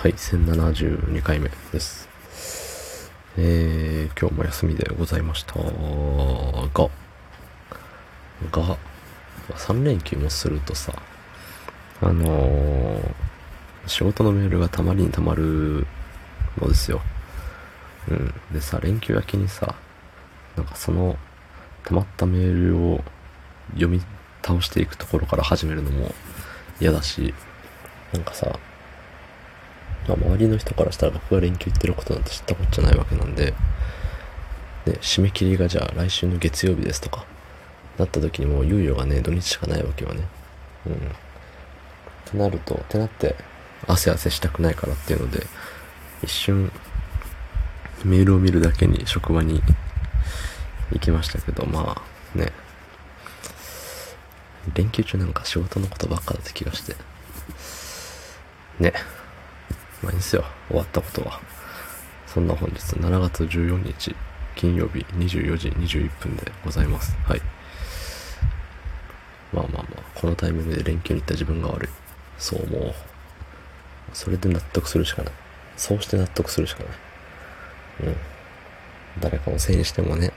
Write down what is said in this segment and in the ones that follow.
はい、1072回目です。えー、今日も休みでございましたが、が、3連休もするとさ、あのー、仕事のメールがたまりにたまるのですよ。うん。でさ、連休明けにさ、なんかその、たまったメールを読み倒していくところから始めるのも嫌だし、なんかさ、まあ、周りの人からしたら僕が連休行ってることなんて知ったことじゃないわけなんで、で、締め切りがじゃあ来週の月曜日ですとか、なった時にもう猶予がね、土日しかないわけよね。うん。ってなると、ってなって、汗汗したくないからっていうので、一瞬、メールを見るだけに職場に行きましたけど、まあ、ね。連休中なんか仕事のことばっかだった気がして。ね。まあいいんすよ。終わったことは。そんな本日7月14日金曜日24時21分でございます。はい。まあまあまあ、このタイミングで連休に行った自分が悪い。そう思う。それで納得するしかない。そうして納得するしかない。うん。誰かのせいにしてもね、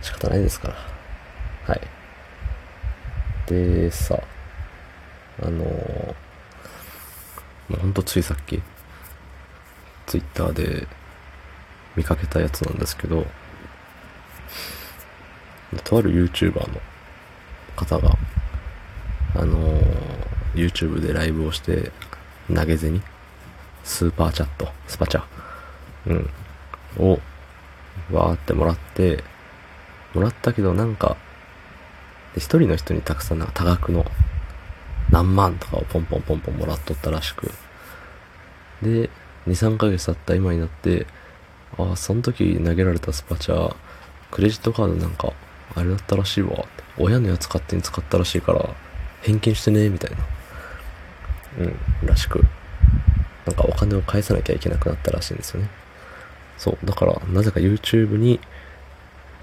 仕方ないですから。はい。で、さ、あのーもうほんとついさっき、ツイッターで見かけたやつなんですけど、とある YouTuber の方が、あのー YouTube でライブをして、投げ銭スーパーチャット、スパチャ、うん、を、わーってもらって、もらったけどなんか、一人の人にたくさんなんか多額の何万とかをポンポンポンポンもらっとったらしく。で、2、3ヶ月経った今になって、ああ、その時投げられたスパチャ、クレジットカードなんか、あれだったらしいわ。親のやつ勝手に使ったらしいから、返金してね、みたいな。うん、らしく。なんかお金を返さなきゃいけなくなったらしいんですよね。そう。だから、なぜか YouTube に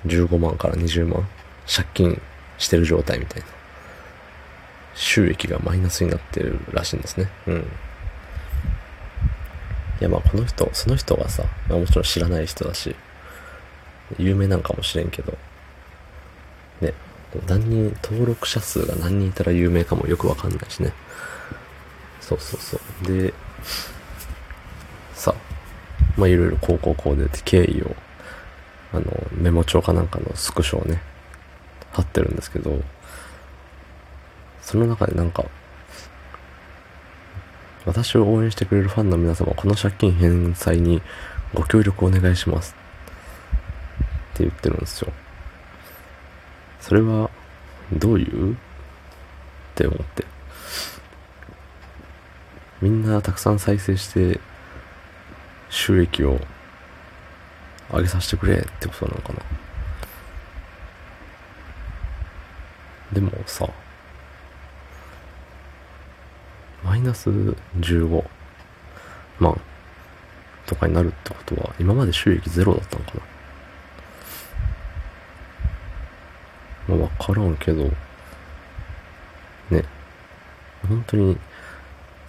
15万から20万借金してる状態みたいな。収益がマイナスになってるらしいんですね。うん。いや、まあこの人、その人がさ、まあ、もちろん知らない人だし、有名なんかもしれんけど、ね、何人、登録者数が何人いたら有名かもよくわかんないしね。そうそうそう。で、さ、まあいろいろこうこうこうでって経緯を、あの、メモ帳かなんかのスクショをね、貼ってるんですけど、その中でなんか、私を応援してくれるファンの皆様、この借金返済にご協力お願いします。って言ってるんですよ。それは、どういう？って思って。みんなたくさん再生して、収益を上げさせてくれってことなのかな。でもさ、マイナス15万。とかになるってことは、今まで収益ゼロだったのかな。まあわからんけど、ね、本当に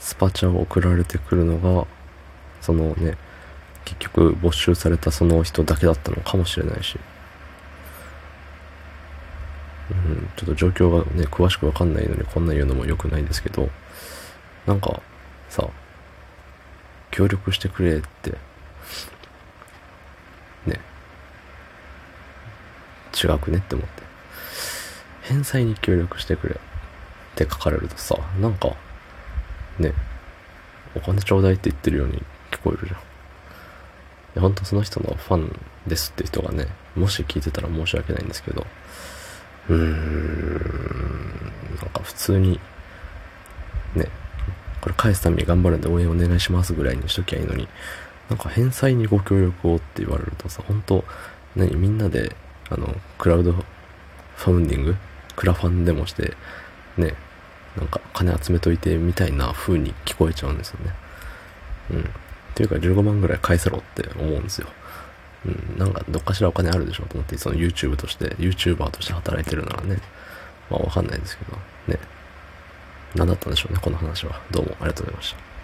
スパチャを送られてくるのが、そのね、結局没収されたその人だけだったのかもしれないし、うん、ちょっと状況がね、詳しくわかんないのにこんな言うのも良くないですけど、なんか、さ、協力してくれって、ね、違くねって思って。返済に協力してくれって書かれるとさ、なんか、ね、お金ちょうだいって言ってるように聞こえるじゃん。いや本当その人のファンですって人がね、もし聞いてたら申し訳ないんですけど、うーん、なんか普通に、ね、これ返すために頑張るんで応援お願いしますぐらいにしときゃいいのに、なんか返済にご協力をって言われるとさ、本当何みんなで、あの、クラウドファウンディング？クラファンでもして、ね、なんか金集めといてみたいな風に聞こえちゃうんですよね。うん。っていうか15万ぐらい返せろって思うんですよ。うん。なんかどっかしらお金あるでしょと思って、その YouTube として、YouTuber として働いてるならね。まあわかんないですけど、ね。何だったんでしょうね、この話は。どうもありがとうございました。